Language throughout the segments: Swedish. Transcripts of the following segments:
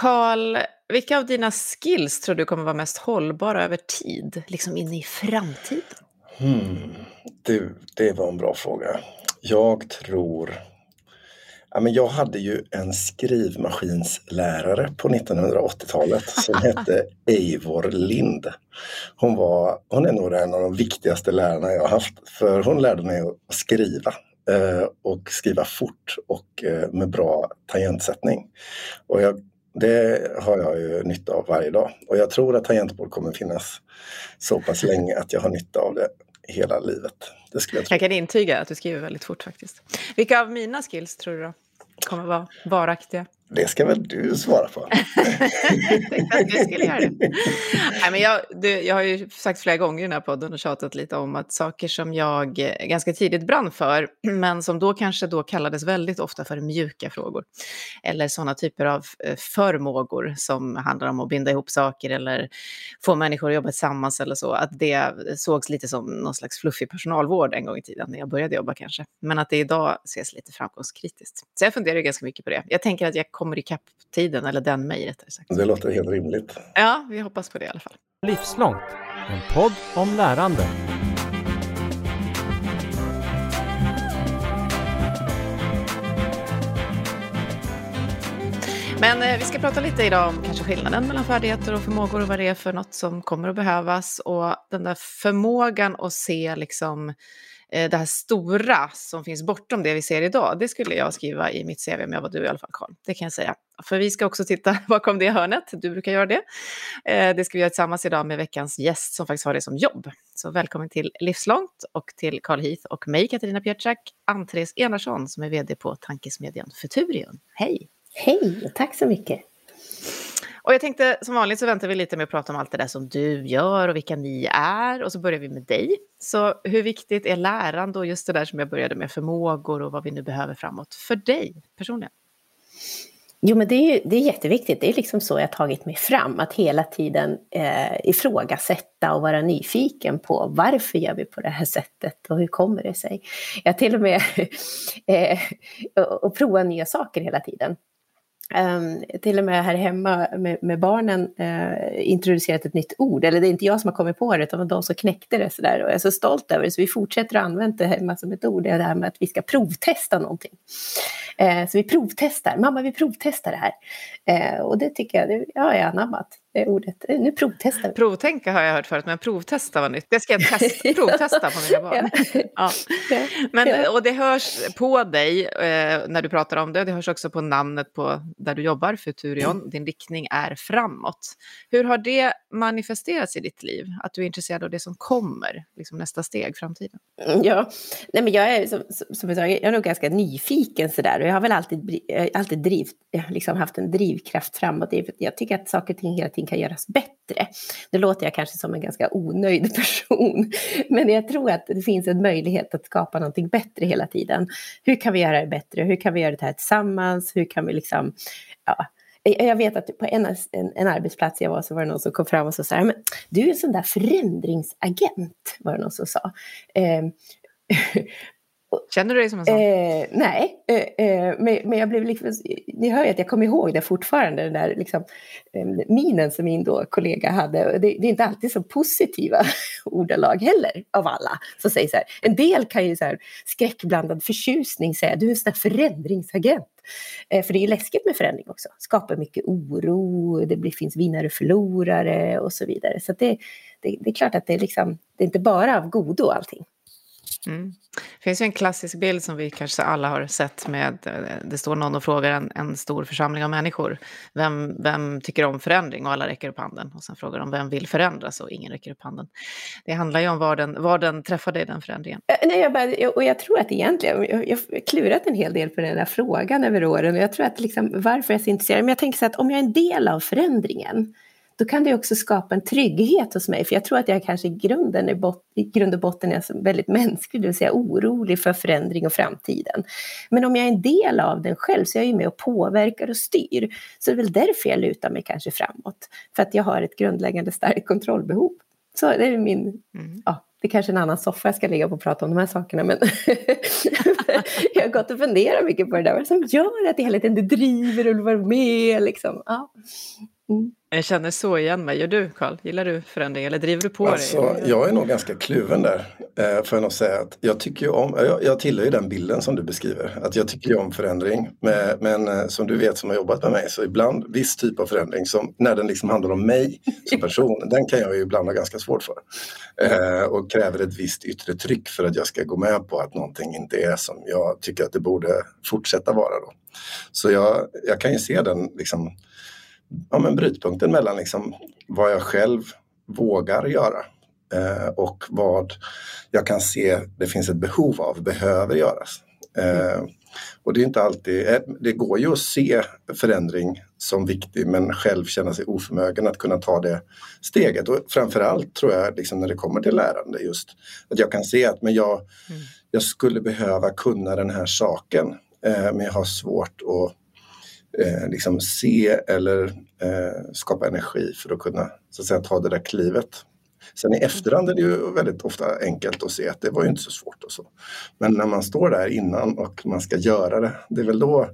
Karl, vilka av dina skills tror du kommer vara mest hållbara över tid, liksom in i framtiden? Hmm, det, det var en bra fråga. Jag tror Ja, men jag hade ju en skrivmaskinslärare på 1980-talet som hette Eivor Lind. Hon, var, hon är nog en av de viktigaste lärarna jag har haft för hon lärde mig att skriva eh, och skriva fort och eh, med bra tangentsättning. Och jag, det har jag ju nytta av varje dag och jag tror att tangentbord kommer finnas så pass länge att jag har nytta av det hela livet. Det skulle jag, tro. jag kan intyga att du skriver väldigt fort faktiskt. Vilka av mina skills tror du då kommer vara varaktiga? Det ska väl du svara på? jag skulle göra det. Nej, men jag, du, jag har ju sagt flera gånger i den här podden och tjatat lite om att saker som jag eh, ganska tidigt brann för, men som då kanske då kallades väldigt ofta för mjuka frågor. Eller sådana typer av eh, förmågor som handlar om att binda ihop saker eller få människor att jobba tillsammans eller så. Att det sågs lite som någon slags fluffig personalvård en gång i tiden när jag började jobba kanske. Men att det idag ses lite framgångskritiskt. Så jag funderar ganska mycket på det. Jag tänker att jag kommer ikapp tiden, eller den mig rättare sagt. Det låter helt rimligt. Ja, vi hoppas på det i alla fall. Livslångt, en podd om lärande. Men eh, vi ska prata lite idag om kanske skillnaden mellan färdigheter och förmågor och vad det är för något som kommer att behövas. Och den där förmågan att se liksom Eh, det här stora som finns bortom det vi ser idag, det skulle jag skriva i mitt CV om jag var du i alla fall, Karl. Det kan jag säga. För vi ska också titta bakom det hörnet, du brukar göra det. Eh, det ska vi göra tillsammans idag med veckans gäst som faktiskt har det som jobb. Så välkommen till Livslångt och till Carl Heath och mig, Katarina Pietschak, Ann-Therese Enarsson som är vd på tankesmedjan Futurion. Hej! Hej, tack så mycket. Och jag tänkte som vanligt så väntar vi lite med att prata om allt det där som du gör och vilka ni är. Och så börjar vi med dig. Så hur viktigt är lärande och just det där som jag började med, förmågor och vad vi nu behöver framåt för dig personligen? Jo, men det är, det är jätteviktigt. Det är liksom så jag har tagit mig fram, att hela tiden eh, ifrågasätta och vara nyfiken på varför gör vi på det här sättet och hur kommer det sig? Jag till och med eh, och, och prova nya saker hela tiden. Um, till och med här hemma med, med barnen uh, introducerat ett nytt ord. Eller det är inte jag som har kommit på det, utan de som knäckte det sådär. Och jag är så stolt över det, så vi fortsätter att använda det hemma som ett ord. Det är det här med att vi ska provtesta någonting. Uh, så vi provtestar. Mamma, vi provtestar det här. Uh, och det tycker jag, det har jag anammat ordet. Nu provtestar vi. Provtänka har jag hört förut, men provtesta var nytt. Det ska jag testa, provtesta på mina barn. Ja. Men, och det hörs på dig eh, när du pratar om det. Det hörs också på namnet på där du jobbar, Futurion. Din riktning är framåt. Hur har det manifesterats i ditt liv? Att du är intresserad av det som kommer, liksom nästa steg, framtiden? Mm, ja, Nej, men jag är som, som jag, sa, jag är nog ganska nyfiken sådär. Och jag har väl alltid, alltid driv, liksom haft en drivkraft framåt. Jag tycker att saker och ting hela tiden allting kan göras bättre. Nu låter jag kanske som en ganska onöjd person, men jag tror att det finns en möjlighet att skapa någonting bättre hela tiden. Hur kan vi göra det bättre? Hur kan vi göra det här tillsammans? Hur kan vi liksom, ja, eh, jag vet att på en, en, en, arbetsplats jag var så var det någon som kom fram och sa men du är en sån där förändringsagent, var det någon som sa. Eh, Känner du dig som en sån? Eh, nej, eh, eh, men, men, jag blev liksom, ni hör ju att jag kommer ihåg det fortfarande, den där liksom, eh, minen som min då kollega hade. Det, det, är inte alltid så positiva ordalag heller av alla som säger så här. En del kan ju så här skräckblandad förtjusning säga, du är en sån där förändringsagent. Eh, för det är ju läskigt med förändring också, skapar mycket oro, det blir, finns vinnare och förlorare och så vidare. Så det, det, det är klart att det är, liksom, det är inte bara av godo allting. Mm. Det finns ju en klassisk bild som vi kanske alla har sett med, eh, det står någon och frågar en, en stor församling av människor, vem, vem tycker om förändring? Och alla räcker upp handen. Och sen frågar de, vem vill förändras? Och ingen räcker upp handen. Det handlar ju om var den, var den träffar dig, den förändringen. Eh, nej, jag bara, och jag tror att egentligen, jag har klurat en hel del på den här frågan över åren. Och jag tror att liksom, varför jag är så intresserad, men jag tänker så att om jag är en del av förändringen, då kan det också skapa en trygghet hos mig. För jag tror att jag kanske i grunden, är bot, i grund och botten är väldigt mänsklig, det vill säga orolig för förändring och framtiden. Men om jag är en del av den själv så är jag ju med och påverkar och styr. Så det är väl därför jag lutar mig kanske framåt. För att jag har ett grundläggande starkt kontrollbehov. Så det är min, mm. ja, det är kanske är en annan soffa jag ska ligga på och prata om de här sakerna. Men jag har gått och funderat mycket på det där. Vad som gör att det hela tiden driver och vill vara med. Liksom. Ja. Mm. Jag känner så igen mig. Gör du Karl? Gillar du förändring eller driver du på alltså, dig? Jag är nog ganska kluven där. Eh, får jag nog säga att jag tycker om, jag, jag tillhör ju den bilden som du beskriver. Att jag tycker ju om förändring. Men, men eh, som du vet som har jobbat med mig så ibland viss typ av förändring som när den liksom handlar om mig som person. den kan jag ju ibland ha ganska svårt för. Eh, och kräver ett visst yttre tryck för att jag ska gå med på att någonting inte är som jag tycker att det borde fortsätta vara. Då. Så jag, jag kan ju se den liksom ja, men brytpunkten mellan liksom vad jag själv vågar göra eh, och vad jag kan se det finns ett behov av, behöver göras. Eh, och det är inte alltid, eh, det går ju att se förändring som viktig men själv känna sig oförmögen att kunna ta det steget. Och framförallt tror jag liksom när det kommer till lärande just att jag kan se att men jag, mm. jag skulle behöva kunna den här saken eh, men jag har svårt att eh, liksom se eller eh, skapa energi för att kunna så att säga, ta det där klivet. Sen i efterhand är det ju väldigt ofta enkelt att se att det var ju inte så svårt och så. Men när man står där innan och man ska göra det, det är väl då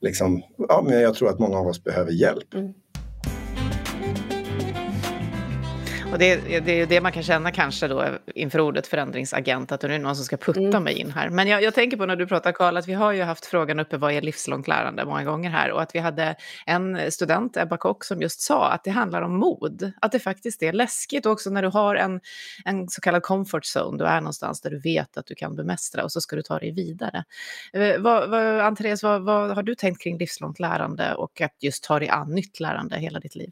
liksom, ja men jag tror att många av oss behöver hjälp. Mm. Och det, det är det man kan känna kanske då inför ordet förändringsagent, att det är någon som ska putta mm. mig in här. Men jag, jag, tänker på när du pratar Karl, att vi har ju haft frågan uppe vad är livslångt lärande många gånger här och att vi hade en student, Ebba Kock, som just sa att det handlar om mod, att det faktiskt är läskigt också när du har en, en så kallad comfort zone, du är någonstans där du vet att du kan bemästra och så ska du ta dig vidare. Eh, vad, vad, Andreas, vad, vad har du tänkt kring livslångt lärande och att just ta dig an nytt lärande hela ditt liv?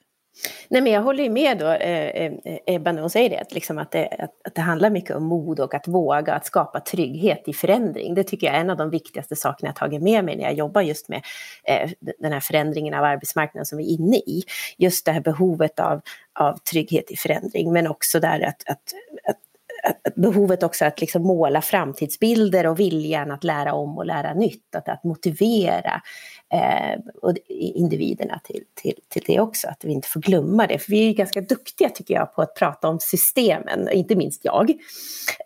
Nej, men jag håller ju med då, eh, eh, Ebba när hon säger det, att, liksom att, det att, att, det handlar mycket om mod och att våga, att skapa trygghet i förändring. Det tycker jag är en av de viktigaste sakerna jag tagit med mig när jag jobbar just med eh, den här förändringen av arbetsmarknaden som vi är inne i. Just det här behovet av, av trygghet i förändring, men också där att, att, att behovet också att liksom måla framtidsbilder och viljan att lära om och lära nytt, att, att motivera eh, individerna till, till, till det också, att vi inte får glömma det. För vi är ganska duktiga tycker jag på att prata om systemen, inte minst jag,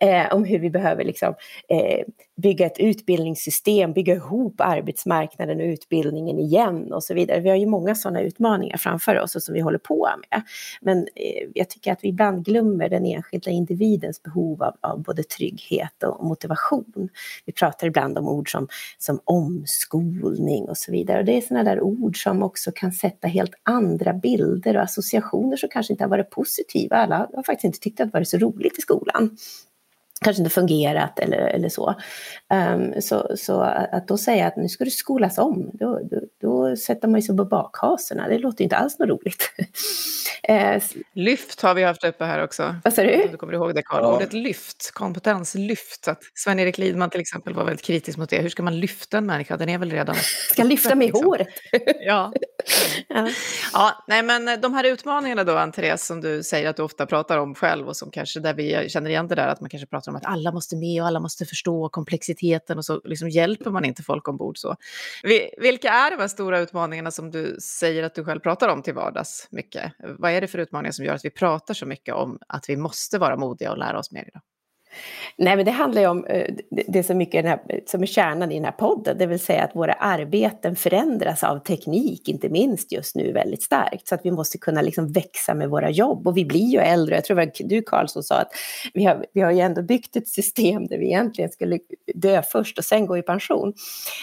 eh, om hur vi behöver liksom, eh, bygga ett utbildningssystem, bygga ihop arbetsmarknaden och utbildningen igen och så vidare. Vi har ju många sådana utmaningar framför oss och som vi håller på med. Men eh, jag tycker att vi ibland glömmer den enskilda individens behov av, av, både trygghet och motivation. Vi pratar ibland om ord som, som omskolning och så vidare. Och det är sådana där ord som också kan sätta helt andra bilder och associationer som kanske inte har varit positiva. Alla har faktiskt inte tyckt att det varit så roligt i skolan kanske inte fungerat eller, eller så. Um, så. Så att då säga att nu ska du skolas om, då, då, då sätter man sig på bakhasorna. Det låter inte alls något roligt. uh, lyft har vi haft uppe här också. Vad sa du? Du kommer ihåg det Karl? Ja. Ordet lyft, kompetenslyft. Sven-Erik Lidman till exempel var väldigt kritisk mot det. Hur ska man lyfta en människa? Den är väl redan... Ska lyfta med liksom. håret? ja. ja. ja. Nej men de här utmaningarna då, Therese, som du säger att du ofta pratar om själv och som kanske där vi känner igen det där att man kanske pratar om att alla måste med och alla måste förstå komplexiteten och så liksom hjälper man inte folk ombord så. Vilka är de här stora utmaningarna som du säger att du själv pratar om till vardags mycket? Vad är det för utmaningar som gör att vi pratar så mycket om att vi måste vara modiga och lära oss mer idag? Nej, men det handlar ju om eh, det som, mycket här, som är kärnan i den här podden, det vill säga att våra arbeten förändras av teknik, inte minst just nu väldigt starkt, så att vi måste kunna liksom växa med våra jobb. Och vi blir ju äldre, jag tror det var du Karl som sa att vi har, vi har ju ändå byggt ett system där vi egentligen skulle dö först och sen gå i pension.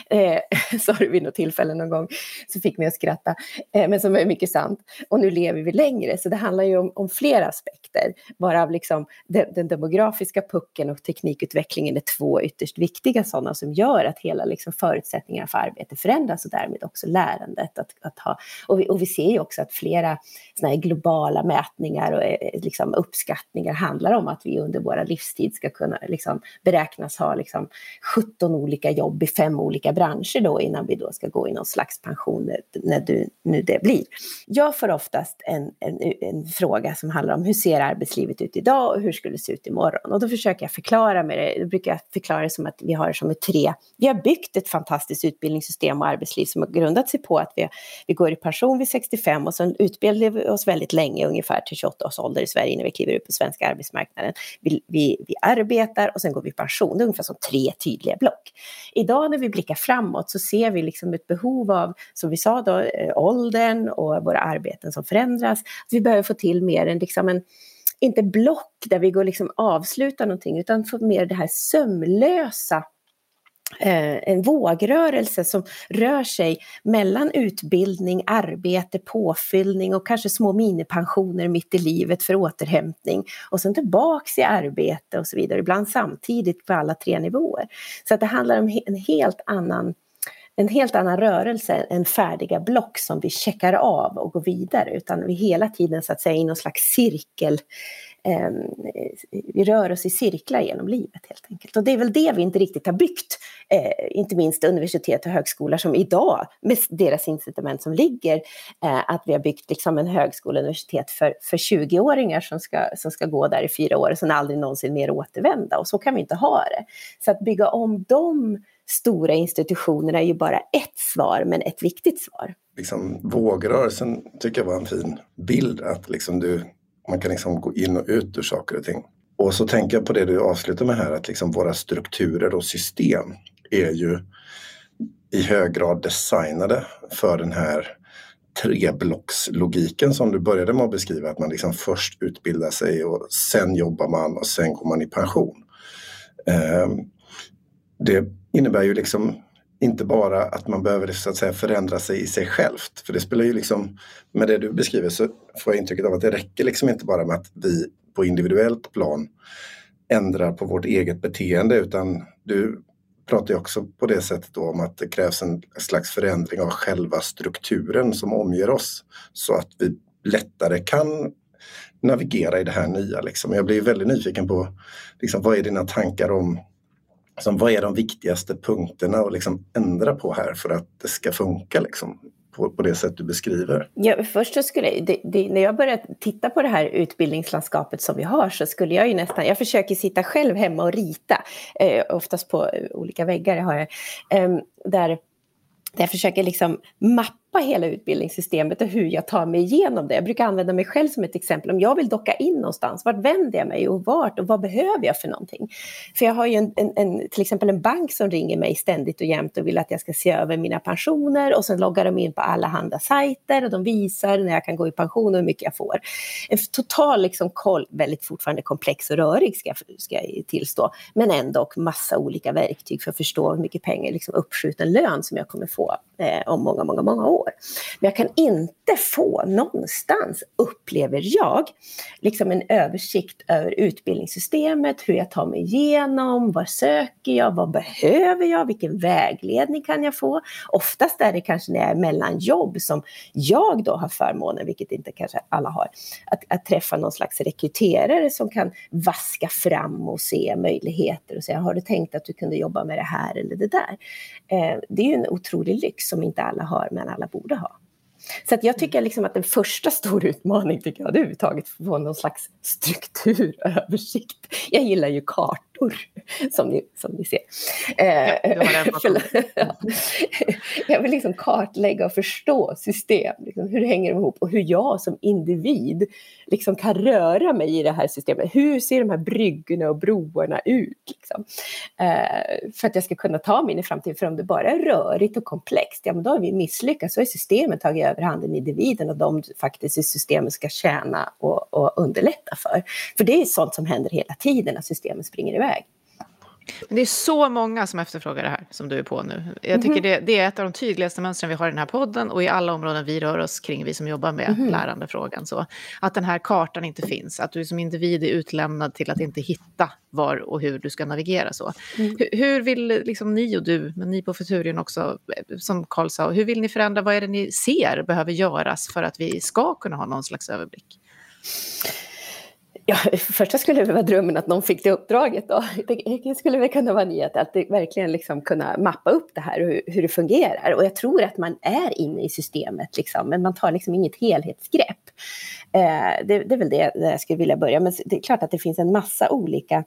Eh, sa du vid något tillfälle någon gång, så fick mig att skratta, eh, men som är mycket sant. Och nu lever vi längre, så det handlar ju om, om flera aspekter, varav liksom den, den demografiska pucken och teknikutvecklingen är två ytterst viktiga sådana som gör att hela liksom förutsättningarna för arbete förändras och därmed också lärandet. Att, att ha, och, vi, och vi ser ju också att flera såna här globala mätningar och eh, liksom uppskattningar handlar om att vi under våra livstid ska kunna liksom beräknas ha liksom 17 olika jobb i fem olika branscher då innan vi då ska gå i någon slags pension när du, nu det blir. Jag får oftast en, en, en fråga som handlar om hur ser arbetslivet ut idag och hur skulle det se ut imorgon? Och då försöker jag förklara med det, då brukar jag förklara det som att vi har som ett tre, vi har byggt ett fantastiskt utbildningssystem och arbetsliv som har grundat sig på att vi, vi går i pension vid 65 och sen utbildar vi oss väldigt länge, ungefär till 28 års ålder i Sverige när vi kliver ut på svenska arbetsmarknaden. Vi, vi, vi arbetar och sen går vi i pension, det är ungefär som tre tydliga block. Idag när vi blickar framåt så ser vi liksom ett behov av, som vi sa då, eh, åldern och våra arbeten som förändras. Att vi behöver få till mer än liksom en inte block där vi går liksom avsluta någonting utan få mer det här sömlösa eh, en vågrörelse som rör sig mellan utbildning, arbete, påfyllning och kanske små minipensioner mitt i livet för återhämtning och sen tillbaks i arbete och så vidare, ibland samtidigt på alla tre nivåer. Så att det handlar om en helt annan en helt annan rörelse än färdiga block som vi checkar av och går vidare, utan vi hela tiden så att säga i någon slags cirkel eh, vi rör oss i cirklar genom livet helt enkelt. Och det är väl det vi inte riktigt har byggt, eh, inte minst universitet och högskolor som idag, med deras incitament som ligger, eh, att vi har byggt liksom en högskola och universitet för, för 20-åringar som ska, som ska gå där i fyra år och sen aldrig någonsin mer återvända. Och så kan vi inte ha det. Så att bygga om dem stora institutionerna är ju bara ett svar, men ett viktigt svar. Liksom, vågrörelsen tycker jag var en fin bild, att liksom du, man kan liksom gå in och ut ur saker och ting. Och så tänker jag på det du avslutar med här, att liksom våra strukturer och system är ju i hög grad designade för den här treblockslogiken som du började med att beskriva, att man liksom först utbildar sig och sen jobbar man och sen går man i pension. Ehm, det innebär ju liksom inte bara att man behöver så att säga förändra sig i sig självt. För det spelar ju liksom, med det du beskriver så får jag intrycket av att det räcker liksom inte bara med att vi på individuellt plan ändrar på vårt eget beteende utan du pratar ju också på det sättet då om att det krävs en slags förändring av själva strukturen som omger oss så att vi lättare kan navigera i det här nya. Liksom. Jag blir väldigt nyfiken på liksom, vad är dina tankar om Liksom, vad är de viktigaste punkterna att liksom ändra på här för att det ska funka liksom, på, på det sätt du beskriver? Ja, först så skulle det, det, när jag började titta på det här utbildningslandskapet som vi har så skulle jag ju nästan, jag försöker sitta själv hemma och rita, eh, oftast på olika väggar har jag, eh, där, där jag försöker liksom mappa greppa hela utbildningssystemet och hur jag tar mig igenom det. Jag brukar använda mig själv som ett exempel. Om jag vill docka in någonstans, vart vänder jag mig och vart och vad behöver jag för någonting? För jag har ju en, en, en, till exempel en bank som ringer mig ständigt och jämt och vill att jag ska se över mina pensioner och sen loggar de in på alla handa sajter och de visar när jag kan gå i pension och hur mycket jag får. En total liksom koll, väldigt fortfarande komplex och rörig ska jag, ska jag tillstå, men ändå massa olika verktyg för att förstå hur mycket pengar, liksom uppskjuten lön som jag kommer få eh, om många, många, många år. Men jag kan inte få någonstans, upplever jag, liksom en översikt över utbildningssystemet, hur jag tar mig igenom, vad söker jag, vad behöver jag, vilken vägledning kan jag få? Oftast är det kanske när jag är mellan jobb som jag då har förmånen, vilket inte kanske alla har, att, att träffa någon slags rekryterare som kan vaska fram och se möjligheter och säga, har du tänkt att du kunde jobba med det här eller det där? Eh, det är ju en otrolig lyx som inte alla har, men alla borde ha. Så att jag tycker liksom att den första stora utmaningen tycker jag, det är överhuvudtaget att få någon slags strukturöversikt. Jag gillar ju kartor, som ni, som ni ser. Eh, jag vill liksom kartlägga och förstå system, liksom, hur det hänger ihop och hur jag som individ liksom kan röra mig i det här systemet. Hur ser de här bryggorna och broarna ut? Liksom? Eh, för att jag ska kunna ta mig in i framtiden. För om det bara är rörigt och komplext, ja men då har vi misslyckats. Så är systemet tagit över handen i individen och de faktiskt i systemet ska tjäna och, och underlätta för. För det är sånt som händer hela tiden, att systemet springer iväg. Men det är så många som efterfrågar det här som du är på nu. Jag tycker mm det, det, är ett av de tydligaste mönstren vi har i den här podden och i alla områden vi rör oss kring, vi som jobbar med mm lärandefrågan. Så att den här kartan inte finns, att du som individ är utlämnad till att inte hitta var och hur du ska navigera så. Mm. Hur, hur, vill liksom ni och du, men ni på Futurien också, som Karl sa, hur vill ni förändra, vad är det ni ser behöver göras för att vi ska kunna ha någon slags överblick? Ja, första skulle det vara drömmen att någon fick det uppdraget. Då. Det skulle väl kunna vara en nyhet att verkligen liksom kunna mappa upp det här och hur, hur, det fungerar. Och jag tror att man är inne i systemet, liksom, men man tar liksom inget helhetsgrepp. Eh, det, det, är väl det, det jag skulle vilja börja. Men det är klart att det finns en massa olika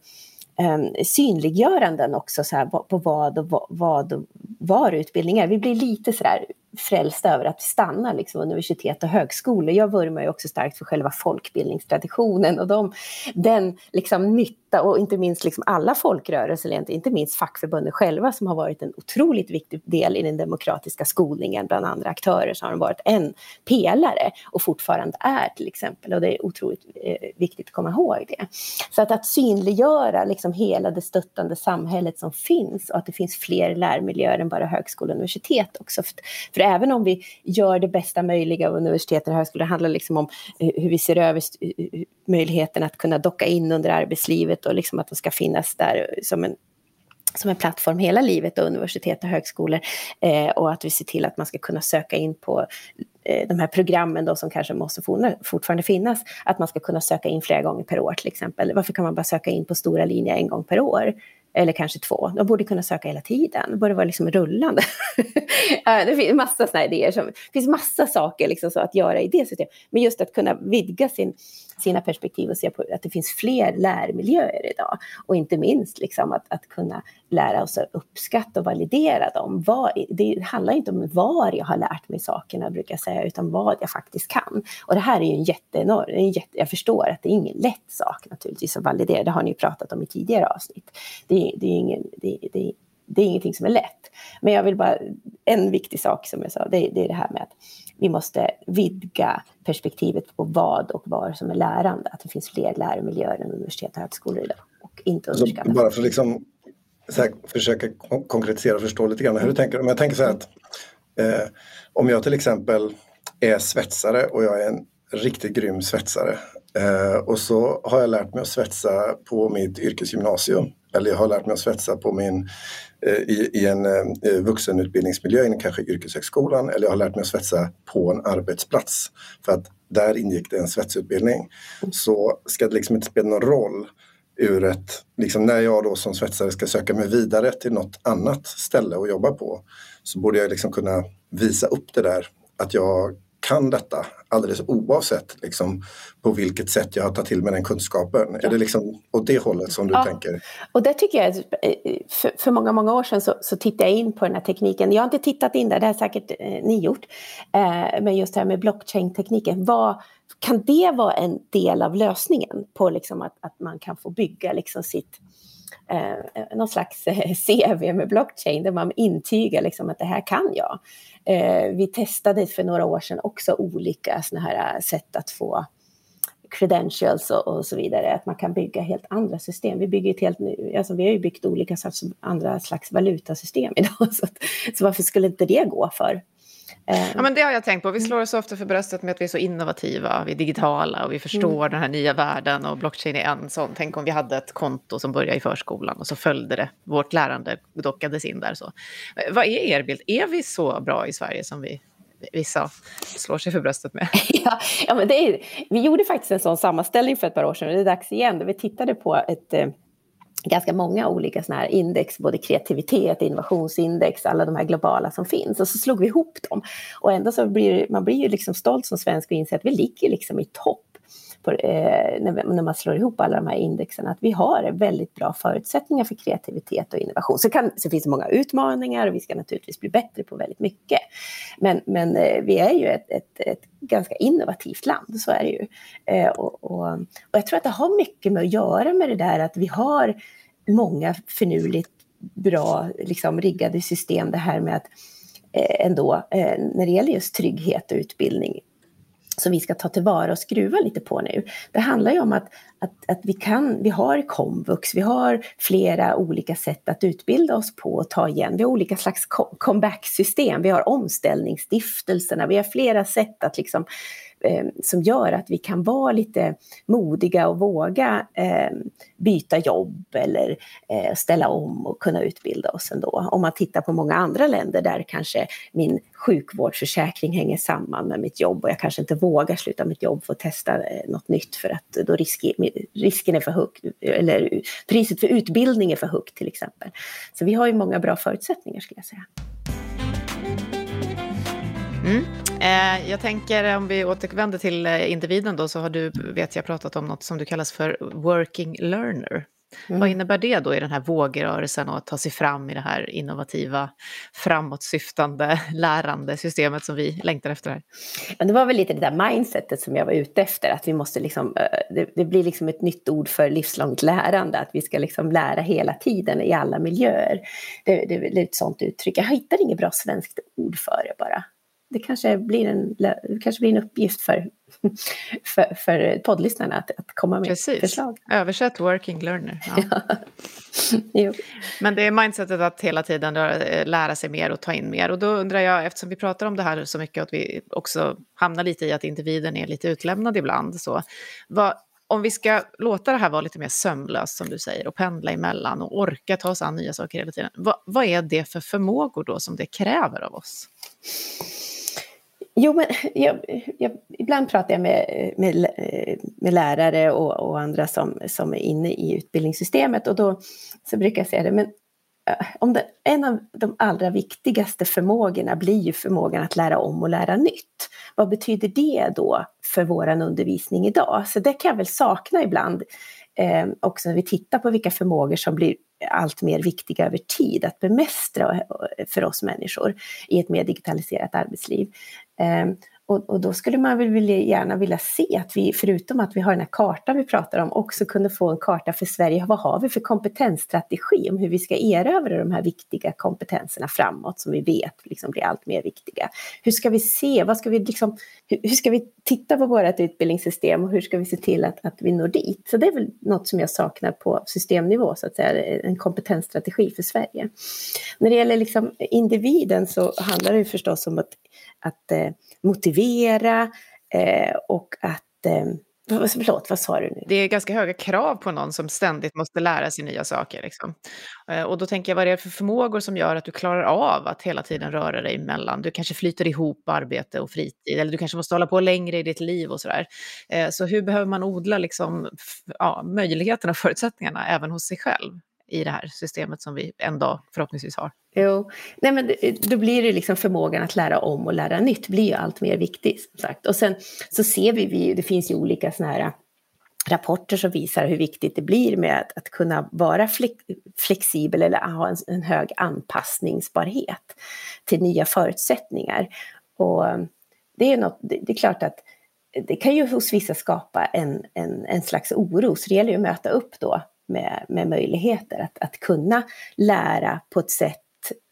eh, synliggöranden också så här, på vad och vad och var utbildning är. Vi blir lite sådär frälsta över att stanna liksom, universitet och högskolor. Jag vurmar ju också starkt för själva folkbildningstraditionen och de, den liksom, nytta och inte minst liksom, alla folkrörelser, inte minst fackförbunden själva som har varit en otroligt viktig del i den demokratiska skolningen bland andra aktörer så har de varit en pelare och fortfarande är till exempel och det är otroligt eh, viktigt att komma ihåg det. Så att, att synliggöra liksom, hela det stöttande samhället som finns och att det finns fler lärmiljöer än bara högskola och universitet också. För, för även om vi gör det bästa möjliga av universitet och högskolor, det handlar liksom om eh, hur vi ser över eh, eh, möjligheten att kunna docka in under arbetslivet och liksom att de ska finnas där som en som en plattform hela livet, och universitet och högskolor. Eh, och att vi ser till att man ska kunna söka in på eh, de här programmen då som kanske måste fortfarande finnas, att man ska kunna söka in flera gånger per år till exempel. Varför kan man bara söka in på stora linjer en gång per år? Eller kanske två. De borde kunna söka hela tiden. Det borde vara liksom rullande. Eh, det finns massa sådana idéer. Som, det finns massa saker liksom så att göra i det systemet. Men just att kunna vidga sin, sina perspektiv och se på att det finns fler lärmiljöer idag. Och inte minst liksom att, att kunna lära oss att uppskatta och validera dem. Vad, det handlar inte om var jag har lärt mig sakerna, brukar jag säga, utan vad jag faktiskt kan. Och det här är ju en jätteenorm, en jätte, jag förstår att det är ingen lätt sak naturligtvis att validera, det har ni ju pratat om i tidigare avsnitt. Det, det är, ingen, det, det, det är ingenting som är lätt. Men jag vill bara, en viktig sak som jag sa, det, det är det här med att vi måste vidga perspektivet på vad och var som är lärande. Att det finns fler läromiljöer än universitet och högskolor idag. Och inte underskatta. Bara för att liksom, här, försöka konkretisera och förstå lite grann hur du tänker. Om jag tänker så här att eh, om jag till exempel är svetsare och jag är en riktigt grym svetsare eh, och så har jag lärt mig att svetsa på mitt yrkesgymnasium eller jag har lärt mig att svetsa på min, Eh, i, i, en eh, eh, vuxenutbildningsmiljö inom kanske yrkeshögskolan eller jag har lärt mig att svetsa på en arbetsplats. För att där ingick det en svetsutbildning. Så ska det liksom inte spela någon roll ur ett, liksom när jag då som svetsare ska söka mig vidare till något annat ställe att jobba på så borde jag liksom kunna visa upp det där att jag kan detta alldeles oavsett liksom, på vilket sätt jag har tagit till mig den kunskapen. Ja. Är det liksom åt det hållet som du ja. tänker? Och det tycker jag, för, för många, många år sedan så, så, tittade jag in på den här tekniken. Jag har inte tittat in där, det har säkert eh, ni gjort. Eh, men just det här med blockchain-tekniken, vad, kan det vara en del av lösningen på liksom att, att man kan få bygga liksom sitt Eh, eh, någon slags eh, CV med blockchain där man intygar liksom att det här kan jag. Eh, vi testade för några år sedan också olika såna här eh, sätt att få credentials och, och, så vidare, att man kan bygga helt andra system. Vi, bygger ett helt, alltså vi har ju byggt olika slags, andra slags valutasystem idag, så, att, så varför skulle inte det gå för ja, men det har jag tänkt på. Vi slår oss ofta för bröstet med att vi är så innovativa, vi är digitala och vi förstår mm. den här nya världen och blockchain är en sån. Tänk om vi hade ett konto som började i förskolan och så följde det, vårt lärande dockades in där. Så. Vad är er bild? Är vi så bra i Sverige som vi vissa slår sig för bröstet med. ja, ja, men det är, vi gjorde faktiskt en sån sammanställning för ett par år sedan och det är dags igen. Vi tittade på ett eh, ganska många olika såna här index, både kreativitet, innovationsindex, alla de här globala som finns. Och så slog vi ihop dem. Och ändå så blir man blir ju liksom stolt som svensk och inser att vi ligger liksom i topp på, eh, när, man slår ihop alla de här indexen, att vi har väldigt bra förutsättningar för kreativitet och innovation. Så, kan, så finns det många utmaningar och vi ska naturligtvis bli bättre på väldigt mycket. Men, men eh, vi är ju ett, ett, ett, ganska innovativt land, så är det ju. Eh, och, och, och jag tror att det har mycket med att göra med det där att vi har många finurligt bra liksom, riggade system, det här med att eh, ändå, eh, när det gäller just trygghet och utbildning, som vi ska ta tillvara och skruva lite på nu. Det handlar ju om att, att, att vi, kan, vi har komvux, vi har flera olika sätt att utbilda oss på och ta igen. Vi har olika slags comeback-system, vi har omställningsstiftelserna, vi har flera sätt att liksom eh, Eh, som gör att vi kan vara lite modiga och våga eh, byta jobb eller eh, ställa om och kunna utbilda oss ändå. Om man tittar på många andra länder där kanske min sjukvårdsförsäkring hänger samman med mitt jobb och jag kanske inte vågar sluta mitt jobb för att testa eh, något nytt för att då risk, risken är för hög, eller priset för utbildning är för högt till exempel. Så vi har ju många bra förutsättningar skulle jag säga. Mm. Eh, jag tänker om vi återvänder till eh, individen då så har du, vet jag, pratat om något som du kallas för working learner. Mm. Vad innebär det då i den här vågrörelsen och att ta sig fram i det här innovativa, framåtsyftande, lärande systemet som vi längtar efter här? Det var väl lite det där mindsetet som jag var ute efter, att vi måste liksom, eh, det, det blir liksom ett nytt ord för livslångt lärande, att vi ska liksom lära hela tiden i alla miljöer. Det, det, det är ett sånt uttryck. Jag hittar inget bra svenskt ord för det bara det kanske blir en, kanske blir en uppgift för, för, för poddlyssnarna att, att komma med Precis. förslag. Översätt working learner. Ja. Men det är mindsetet att hela tiden lära sig mer och ta in mer. Och då undrar jag, eftersom vi pratar om det här så mycket, att vi också hamnar lite i att individen är lite utlämnad ibland. Så, vad, om vi ska låta det här vara lite mer sömlöst, som du säger, och pendla emellan och orka ta oss an nya saker hela tiden. Vad, vad är det för förmågor då som det kräver av oss? Jo, men jag, jag, ibland pratar jag med, med, med lärare och, och, andra som, som är inne i utbildningssystemet och då så brukar jag säga det, men eh, om det, en av de allra viktigaste förmågorna blir ju förmågan att lära om och lära nytt. Vad betyder det då för vår undervisning idag? Så det kan jag väl sakna ibland eh, också när vi tittar på vilka förmågor som blir allt mer viktiga över tid att bemästra eh, för oss människor i ett mer digitaliserat arbetsliv. Ehm, och, och, då skulle man väl gärna vilja se att vi, förutom att vi har den här kartan vi pratar om, också kunde få en karta för Sverige. Vad har vi för kompetensstrategi om hur vi ska erövra de här viktiga kompetenserna framåt som vi vet liksom blir allt mer viktiga? Hur ska vi se, vad ska vi liksom, hur, hur ska vi titta på vårt utbildningssystem och hur ska vi se till att, att vi når dit? Så det är väl något som jag saknar på systemnivå, så att säga, en kompetensstrategi för Sverige. När det gäller liksom individen så handlar det förstås om att, att eh, motivera eh, och att eh, Förlåt, vad sa du nu? Det är ganska höga krav på någon som ständigt måste lära sig nya saker. Liksom. Eh, och då tänker jag, vad är det för förmågor som gör att du klarar av att hela tiden röra dig emellan? Du kanske flyter ihop arbete och fritid, eller du kanske måste hålla på längre i ditt liv och sådär. Eh, så hur behöver man odla liksom, ja, möjligheterna och förutsättningarna även hos sig själv? i det här systemet som vi en dag förhoppningsvis har. Jo, Nej, men då blir det liksom förmågan att lära om och lära nytt blir ju allt mer viktigt. Som sagt. Och sen så ser vi, vi det finns ju olika sådana här äh, rapporter som visar hur viktigt det blir med att, att kunna vara flexibel eller ha en, en, hög anpassningsbarhet till nya förutsättningar. Och äh, det är, något, det, det är klart att det kan ju hos vissa skapa en, en, en slags oro, så det gäller ju att möta upp då med, med möjligheter att, att kunna lära på ett sätt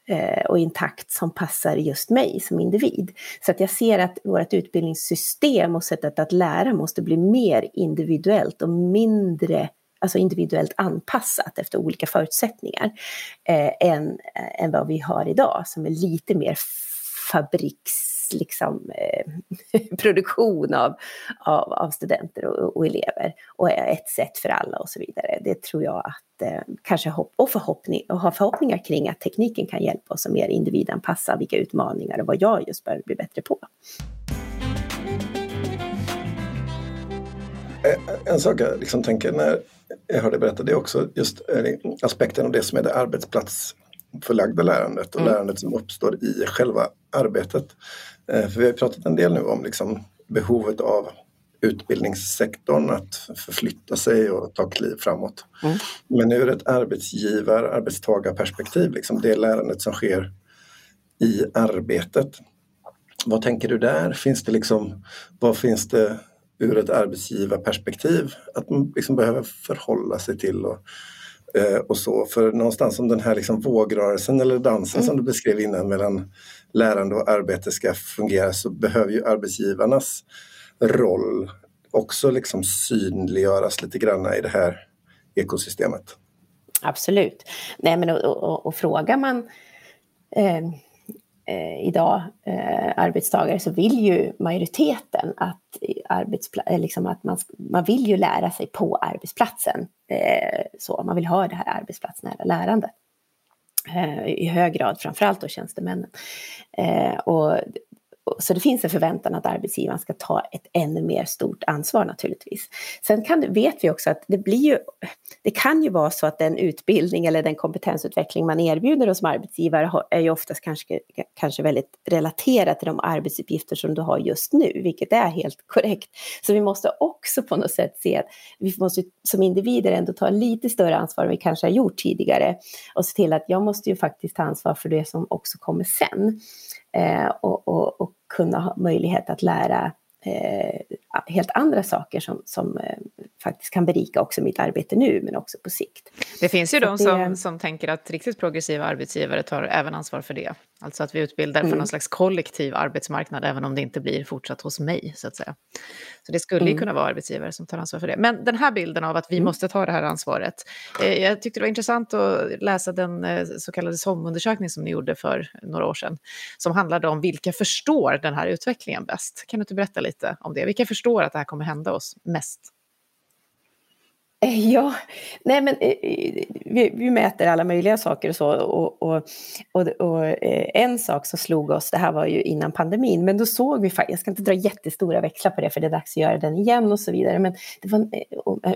Eh, och i en takt som passar just mig som individ. Så att jag ser att vårt utbildningssystem och sättet att lära måste bli mer individuellt och mindre alltså individuellt anpassat efter olika förutsättningar eh, än, eh, än vad vi har idag som är lite mer fabriks liksom, eh, produktion av, av, av studenter och, och, elever och ett sätt för alla och så vidare. Det tror jag att eh, kanske hopp, och, förhoppning, och ha förhoppningar kring att tekniken kan hjälpa oss att mer individanpassa vilka utmaningar och vad jag just behöver bli bättre på. Eh, en sak jag liksom tänker när jag hör dig berätta det är också just eh, aspekten av det som är det arbetsplats arbetsplatsförlagda lärandet och mm. lärandet som uppstår i själva arbetet. Eh, för vi har pratat en del nu om liksom behovet av utbildningssektorn att förflytta sig och ta kliv framåt. Mm. Men ur ett arbetsgivar arbetstagarperspektiv, liksom det lärandet som sker i arbetet. Vad tänker du där? Finns det liksom, vad finns det ur ett arbetsgivarperspektiv att man liksom behöver förhålla sig till och, eh, och så? För någonstans om den här liksom vågrörelsen eller dansen mm. som du beskrev innan mellan lärande och arbete ska fungera så behöver ju arbetsgivarnas roll också liksom synliggöras lite grann i det här ekosystemet. Absolut. Nej, men och, och, och frågar man eh, eh, idag eh, arbetstagare så vill ju majoriteten att, arbetspla- eh, liksom att man, man vill ju lära sig på arbetsplatsen. Eh, så man vill ha det här arbetsplatsnära lärandet. Eh, i hög grad, framförallt då tjänstemännen. Eh, och så det finns en förväntan att arbetsgivaren ska ta ett ännu mer stort ansvar naturligtvis. Sen kan, vet vi också att det blir ju, det kan ju vara så att den utbildning eller den kompetensutveckling man erbjuder som arbetsgivare är ju oftast kanske, kanske väldigt relaterat till de arbetsuppgifter som du har just nu, vilket är helt korrekt. Så vi måste också på något sätt se att vi måste som individer ändå ta lite större ansvar än vi kanske har gjort tidigare och se till att jag måste ju faktiskt ta ansvar för det som också kommer sen. Eh, och, och, och, kunna ha möjlighet att lära helt andra saker som, som eh, faktiskt kan berika också mitt arbete nu men också på sikt. Det finns ju Så de det... som, som tänker att riktigt progressiva arbetsgivare tar även ansvar för det. Alltså att vi utbildar för mm. någon slags kollektiv arbetsmarknad även om det inte blir fortsatt hos mig så att säga. Så det skulle mm. ju kunna vara arbetsgivare som tar ansvar för det. Men den här bilden av att vi mm. måste ta det här ansvaret. Eh, jag tyckte det var intressant att läsa den eh, så kallade SOM-undersökning som ni gjorde för några år sedan. Som handlade om vilka förstår den här utvecklingen bäst. Kan du inte berätta lite om det? Vilka förstår att det här kommer hända oss mest? Eh, ja, nej men eh, vi, vi, mäter alla möjliga saker och så. Och, och, och, och, eh, en sak som slog oss, det här var ju innan pandemin, men då såg vi faktiskt, jag ska inte dra jättestora växlar på det för det är dags att göra den igen och så vidare, men det var,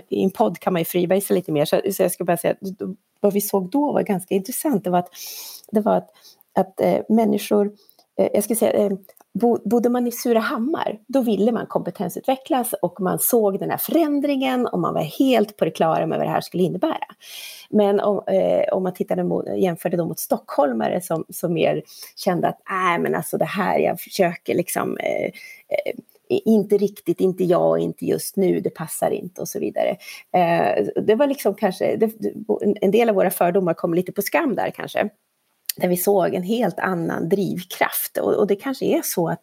i en podd kan man ju freebasea lite mer, så, så jag skulle bara säga att vad vi såg då var ganska intressant, det var att, det var att, att människor Eh, jag ska säga, eh, bodde man i Surahammar, då ville man kompetensutvecklas och man såg den här förändringen och man var helt på det klara med vad det här skulle innebära. Men om, eh, om man tittade mot, jämförde då mot stockholmare som, som mer kände att nej men alltså det här, jag försöker liksom eh, eh, inte riktigt, inte jag, inte just nu, det passar inte och så vidare. Eh, det var liksom kanske, det, en del av våra fördomar kom lite på skam där kanske där vi såg en helt annan drivkraft. Och, och, det kanske är så att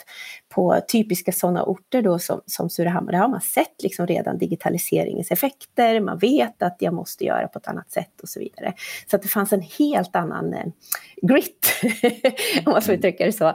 på typiska sådana orter då som, som Surahammar, där har man sett liksom redan digitaliseringens effekter, man vet att jag måste göra på ett annat sätt och så vidare. Så att det fanns en helt annan eh, grit, om man får uttrycka det så.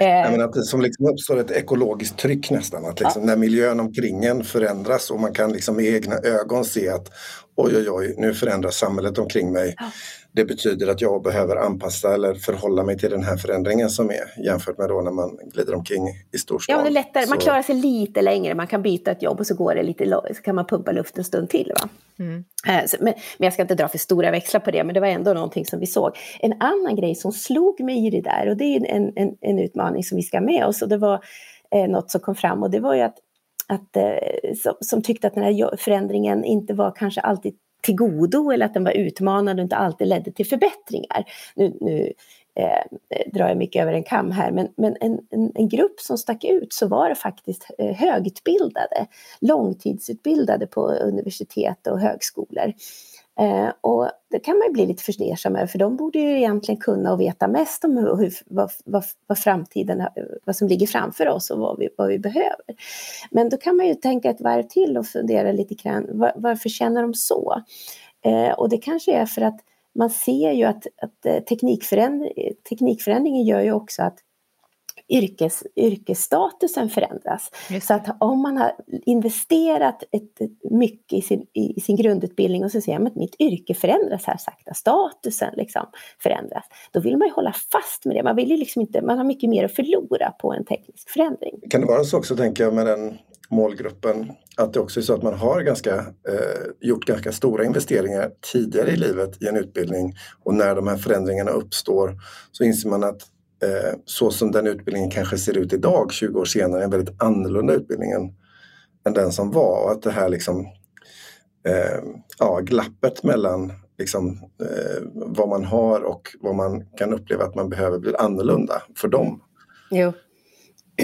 Eh, att det som liksom uppstår ett ekologiskt tryck nästan, att liksom ja. när miljön omkring en förändras och man kan liksom med egna ögon se att oj, oj, oj, nu förändras samhället omkring mig. Ja det betyder att jag behöver anpassa eller förhålla mig till den här förändringen som är jämfört med då när man glider omkring i storstan. Ja, det är lättare. Man klarar sig lite längre, man kan byta ett jobb och så går det lite, så kan man pumpa luft en stund till. Va? Mm. Eh, men, men, jag ska inte dra för stora växlar på det, men det var ändå någonting som vi såg. En annan grej som slog mig i det där, och det är en, en, en utmaning som vi ska med oss, och det var eh, något som kom fram, och det var ju att att, eh, som, som, tyckte att den här förändringen inte var kanske alltid till godo eller att den var utmanande och inte alltid ledde till förbättringar. Nu, nu eh, drar jag mycket över en kam här, men, men en, en, en, grupp som stack ut så var det faktiskt eh, högutbildade, långtidsutbildade på universitet och högskolor. Eh, och det kan man ju bli lite fundersam över, för de borde ju egentligen kunna och veta mest om hur, vad, vad, vad, framtiden, vad som ligger framför oss och vad vi, vad vi behöver. Men då kan man ju tänka ett varv till och fundera lite grann, var, varför känner de så? Eh, och det kanske är för att man ser ju att, att eh, teknikförändring, teknikförändringen gör ju också att yrkes, yrkesstatusen förändras. Så att om man har investerat ett, mycket i sin, i sin grundutbildning och så ser man att mitt yrke förändras här sakta, statusen liksom förändras, då vill man ju hålla fast med det. Man vill ju liksom inte, man har mycket mer att förlora på en teknisk förändring. Kan det vara så också, tänker jag, med den målgruppen, att det också är så att man har ganska, eh, gjort ganska stora investeringar tidigare i livet i en utbildning och när de här förändringarna uppstår så inser man att Eh, så som den utbildningen kanske ser ut idag 20 år senare, en väldigt annorlunda utbildning än, än den som var. Och att det här liksom, eh, ja, glappet mellan liksom, eh, vad man har och vad man kan uppleva att man behöver blir annorlunda för dem. Jo.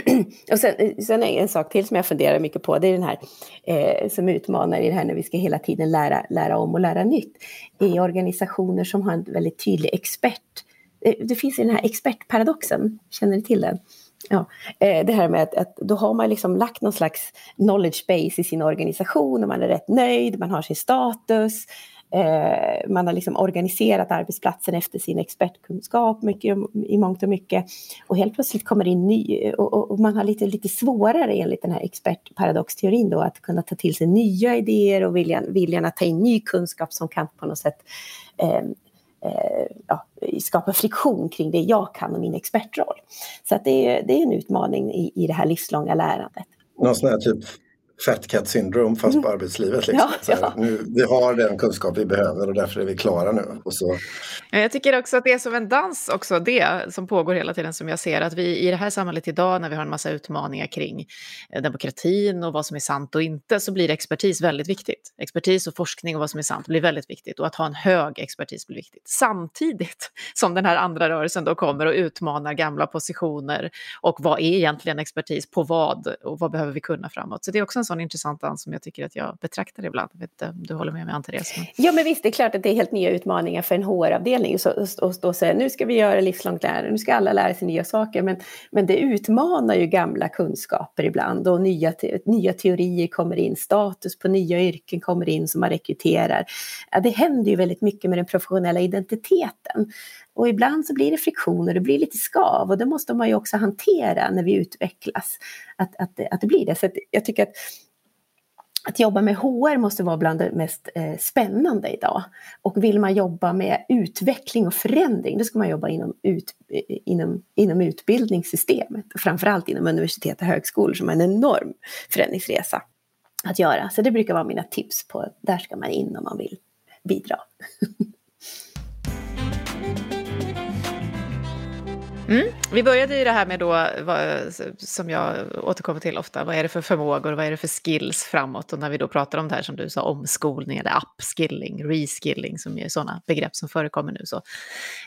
Och sen, sen är en sak till som jag funderar mycket på, det är den här eh, som utmanar i det här när vi ska hela tiden lära, lära om och lära nytt. I organisationer som har en väldigt tydlig expert Eh, det finns ju den här expertparadoxen, känner ni till den? Ja, eh, det här med att, att då har man liksom lagt någon slags knowledge base i sin organisation och man är rätt nöjd, man har sin status, eh, man har liksom organiserat arbetsplatsen efter sin expertkunskap mycket, i mångt och mycket. Och helt plötsligt kommer in ny, och, och, man har lite, lite svårare enligt den här expertparadoxteorin då att kunna ta till sig nya idéer och viljan, viljan att ta in ny kunskap som kan på något sätt Eh, Eh, ja, skapa friktion kring det jag kan och min expertroll. Så att det, är, det är en utmaning i, i det här livslånga lärandet. Någon sån här typ fat cat syndrome fast på mm. arbetslivet. Liksom. Ja, ja. Nu, vi har den kunskap vi behöver och därför är vi klara nu. Och så. Jag tycker också att det är som en dans också, det som pågår hela tiden som jag ser att vi i det här samhället idag när vi har en massa utmaningar kring eh, demokratin och vad som är sant och inte så blir expertis väldigt viktigt. Expertis och forskning och vad som är sant blir väldigt viktigt och att ha en hög expertis blir viktigt. Samtidigt som den här andra rörelsen då kommer och utmanar gamla positioner och vad är egentligen expertis på vad och vad behöver vi kunna framåt. Så det är också en sån intressant dans som jag tycker att jag betraktar ibland. Jag vet inte om du håller med mig, Ann-Therese? Ja, men visst, det är klart att det är helt nya utmaningar för en HR-avdelning. Och då säga nu ska vi göra livslångt lärande, nu ska alla lära sig nya saker. Men, men det utmanar ju gamla kunskaper ibland och nya, nya teorier kommer in, status på nya yrken kommer in som man rekryterar. Ja, det händer ju väldigt mycket med den professionella identiteten. Och ibland så blir det friktioner, det blir lite skav och det måste man ju också hantera när vi utvecklas. Att, att, att det blir det. Så jag tycker att att jobba med HR måste vara bland det mest eh, spännande idag. Och vill man jobba med utveckling och förändring, då ska man jobba inom, ut, eh, inom, inom utbildningssystemet. Och framförallt inom universitet och högskolor som har en enorm förändringsresa att göra. Så det brukar vara mina tips på, där ska man in om man vill bidra. Mm. Vi började i det här med då, vad, som jag återkommer till ofta, vad är det för förmågor vad är det för skills framåt? Och när vi då pratar om det här som du sa, omskolning eller upskilling, reskilling, som är sådana begrepp som förekommer nu. Så.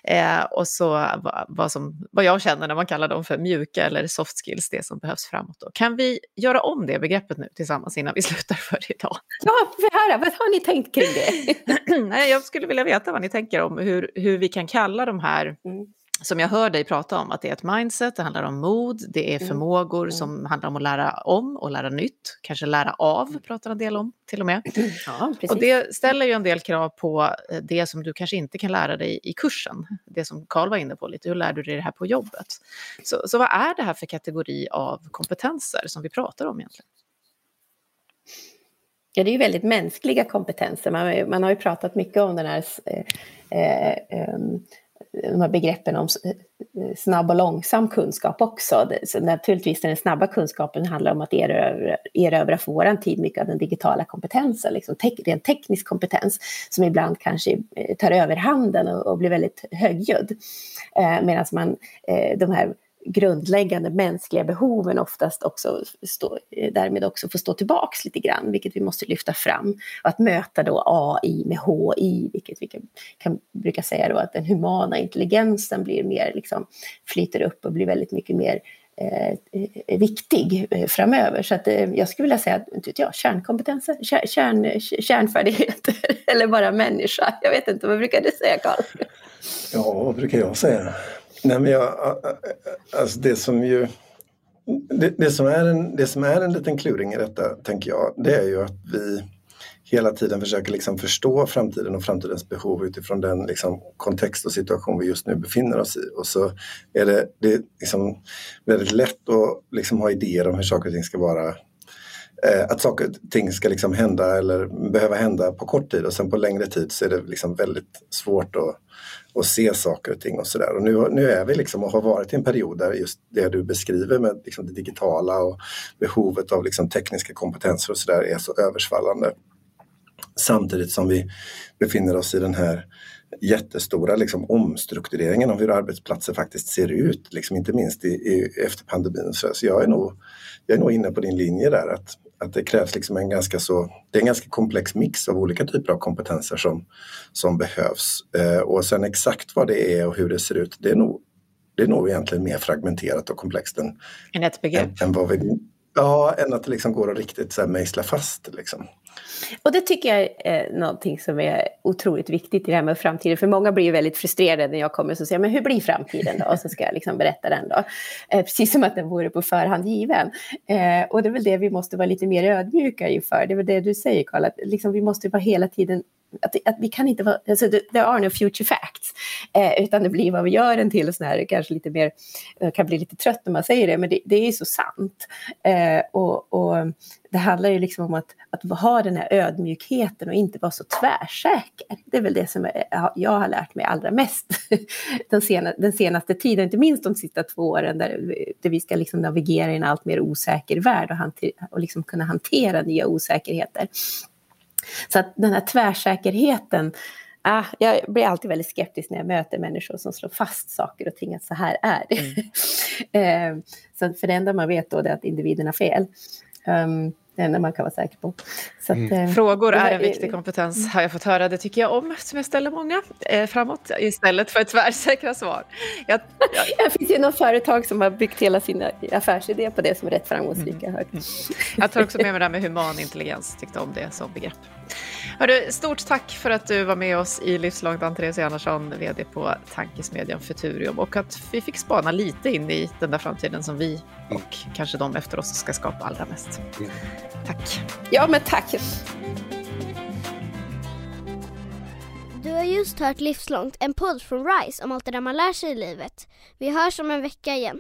Eh, och så vad, vad, som, vad jag känner när man kallar dem för mjuka eller soft skills, det som behövs framåt. Då. Kan vi göra om det begreppet nu tillsammans innan vi slutar för idag? Ja, för höra, vad har ni tänkt kring det? Nej, jag skulle vilja veta vad ni tänker om hur, hur vi kan kalla de här mm som jag hör dig prata om, att det är ett mindset, det handlar om mod, det är mm. förmågor mm. som handlar om att lära om och lära nytt, kanske lära av, mm. pratar en del om till och med. Ja, och det ställer ju en del krav på eh, det som du kanske inte kan lära dig i kursen, det som Karl var inne på lite, hur lär du dig det här på jobbet? Så, så vad är det här för kategori av kompetenser som vi pratar om egentligen? Ja, det är ju väldigt mänskliga kompetenser. Man, man har ju pratat mycket om den här eh, eh, um, de här begreppen om snabb och långsam kunskap också. Så naturligtvis den snabba kunskapen handlar om att erövra, erövra för vår tid mycket av den digitala kompetensen, liksom te rent teknisk kompetens som ibland kanske eh, tar överhanden och, och blir väldigt högljudd. Eh, Medan man, eh, de här grundläggande mänskliga behoven oftast också stå, därmed också får stå tillbaks lite grann, vilket vi måste lyfta fram. Och att möta då AI med HI, vilket vi kan, kan brukar säga då att den humana intelligensen blir mer, liksom, flyter upp och blir väldigt mycket mer eh, viktig eh, framöver. Så att, eh, jag skulle vilja säga ja, kärnkompetenser, kärn, kärnfärdigheter eller bara människa. Jag vet inte, vad brukar du säga Karl? Ja, vad brukar jag säga? Nej, men jag, alltså det som ju det, det, som är en, det som är en liten kluring i detta, tänker jag, det är ju att vi hela tiden försöker liksom förstå framtiden och framtidens behov utifrån den liksom kontext och situation vi just nu befinner oss i. Och så är det, det är liksom väldigt lätt att liksom ha idéer om hur saker och ting ska vara eh, att saker och ting ska liksom hända eller behöva hända på kort tid och sen på längre tid så är det liksom väldigt svårt att och se saker och ting och sådär. Och nu, nu är vi liksom och har varit i en period där just det du beskriver med liksom det digitala och behovet av liksom tekniska kompetenser och sådär är så översvallande. Samtidigt som vi befinner oss i den här jättestora liksom, omstruktureringen av hur arbetsplatser faktiskt ser ut, liksom, inte minst i, i, efter pandemin. Så jag är, nog, jag är nog inne på din linje där att, att det krävs liksom en ganska så, det är en ganska komplex mix av olika typer av kompetenser som, som behövs. Eh, och sen exakt vad det är och hur det ser ut, det är nog, det är nog egentligen mer fragmenterat och komplext än. Än, än vad vi, ja, än att det liksom går att riktigt så här mejsla fast. Liksom. Och det tycker jag är någonting som är otroligt viktigt i det här med framtiden. För många blir ju väldigt frustrerade när jag kommer och säger, men hur blir framtiden då? Och så ska jag liksom berätta den då. Eh, precis som att den vore på förhand given. Eh, och det är väl det vi måste vara lite mer ödmjuka inför. Det är väl det du säger Karl, att liksom vi måste vara hela tiden att, att vi kan inte vara, alltså there are no future facts, eh, utan det blir vad vi gör den till och sådär, kanske lite mer, kan bli lite trött när man säger det, men det, det är så sant. Eh, och, och, det handlar ju liksom om att, att ha den här ödmjukheten och inte vara så tvärsäker. Det är väl det som jag har lärt mig allra mest den, sena, den senaste tiden, inte minst de sista två åren där, där vi ska liksom navigera i en allt mer osäker värld och, hanter, och liksom kunna hantera nya osäkerheter. Så att den här tvärsäkerheten, ah, jag blir alltid väldigt skeptisk när jag möter människor som slår fast saker och ting, att så här är det. Mm. eh, så för det enda man vet då är att individen har fel. Um, det enda man kan vara säker på. Att, mm. eh, Frågor är en viktig kompetens har jag fått höra. Det tycker jag om eftersom jag ställer många eh, framåt istället för tvärsäkra svar. Jag, jag... det finns ju något företag som har byggt hela sin affärsidé på det som är rätt framgångsrika. Mm. Mm. Jag tar också med mig det här med human intelligens, tyckte om det som begrepp. Hörru, stort tack för att du var med oss i Livslångt, Ann-Therese Enarsson, VD på tankesmedjan Futurium och att vi fick spana lite in i den där framtiden som vi och kanske de efter oss ska skapa allra mest. Tack. Ja, men tack. Du har just hört Livslångt, en podd från RISE om allt det där man lär sig i livet. Vi hörs om en vecka igen.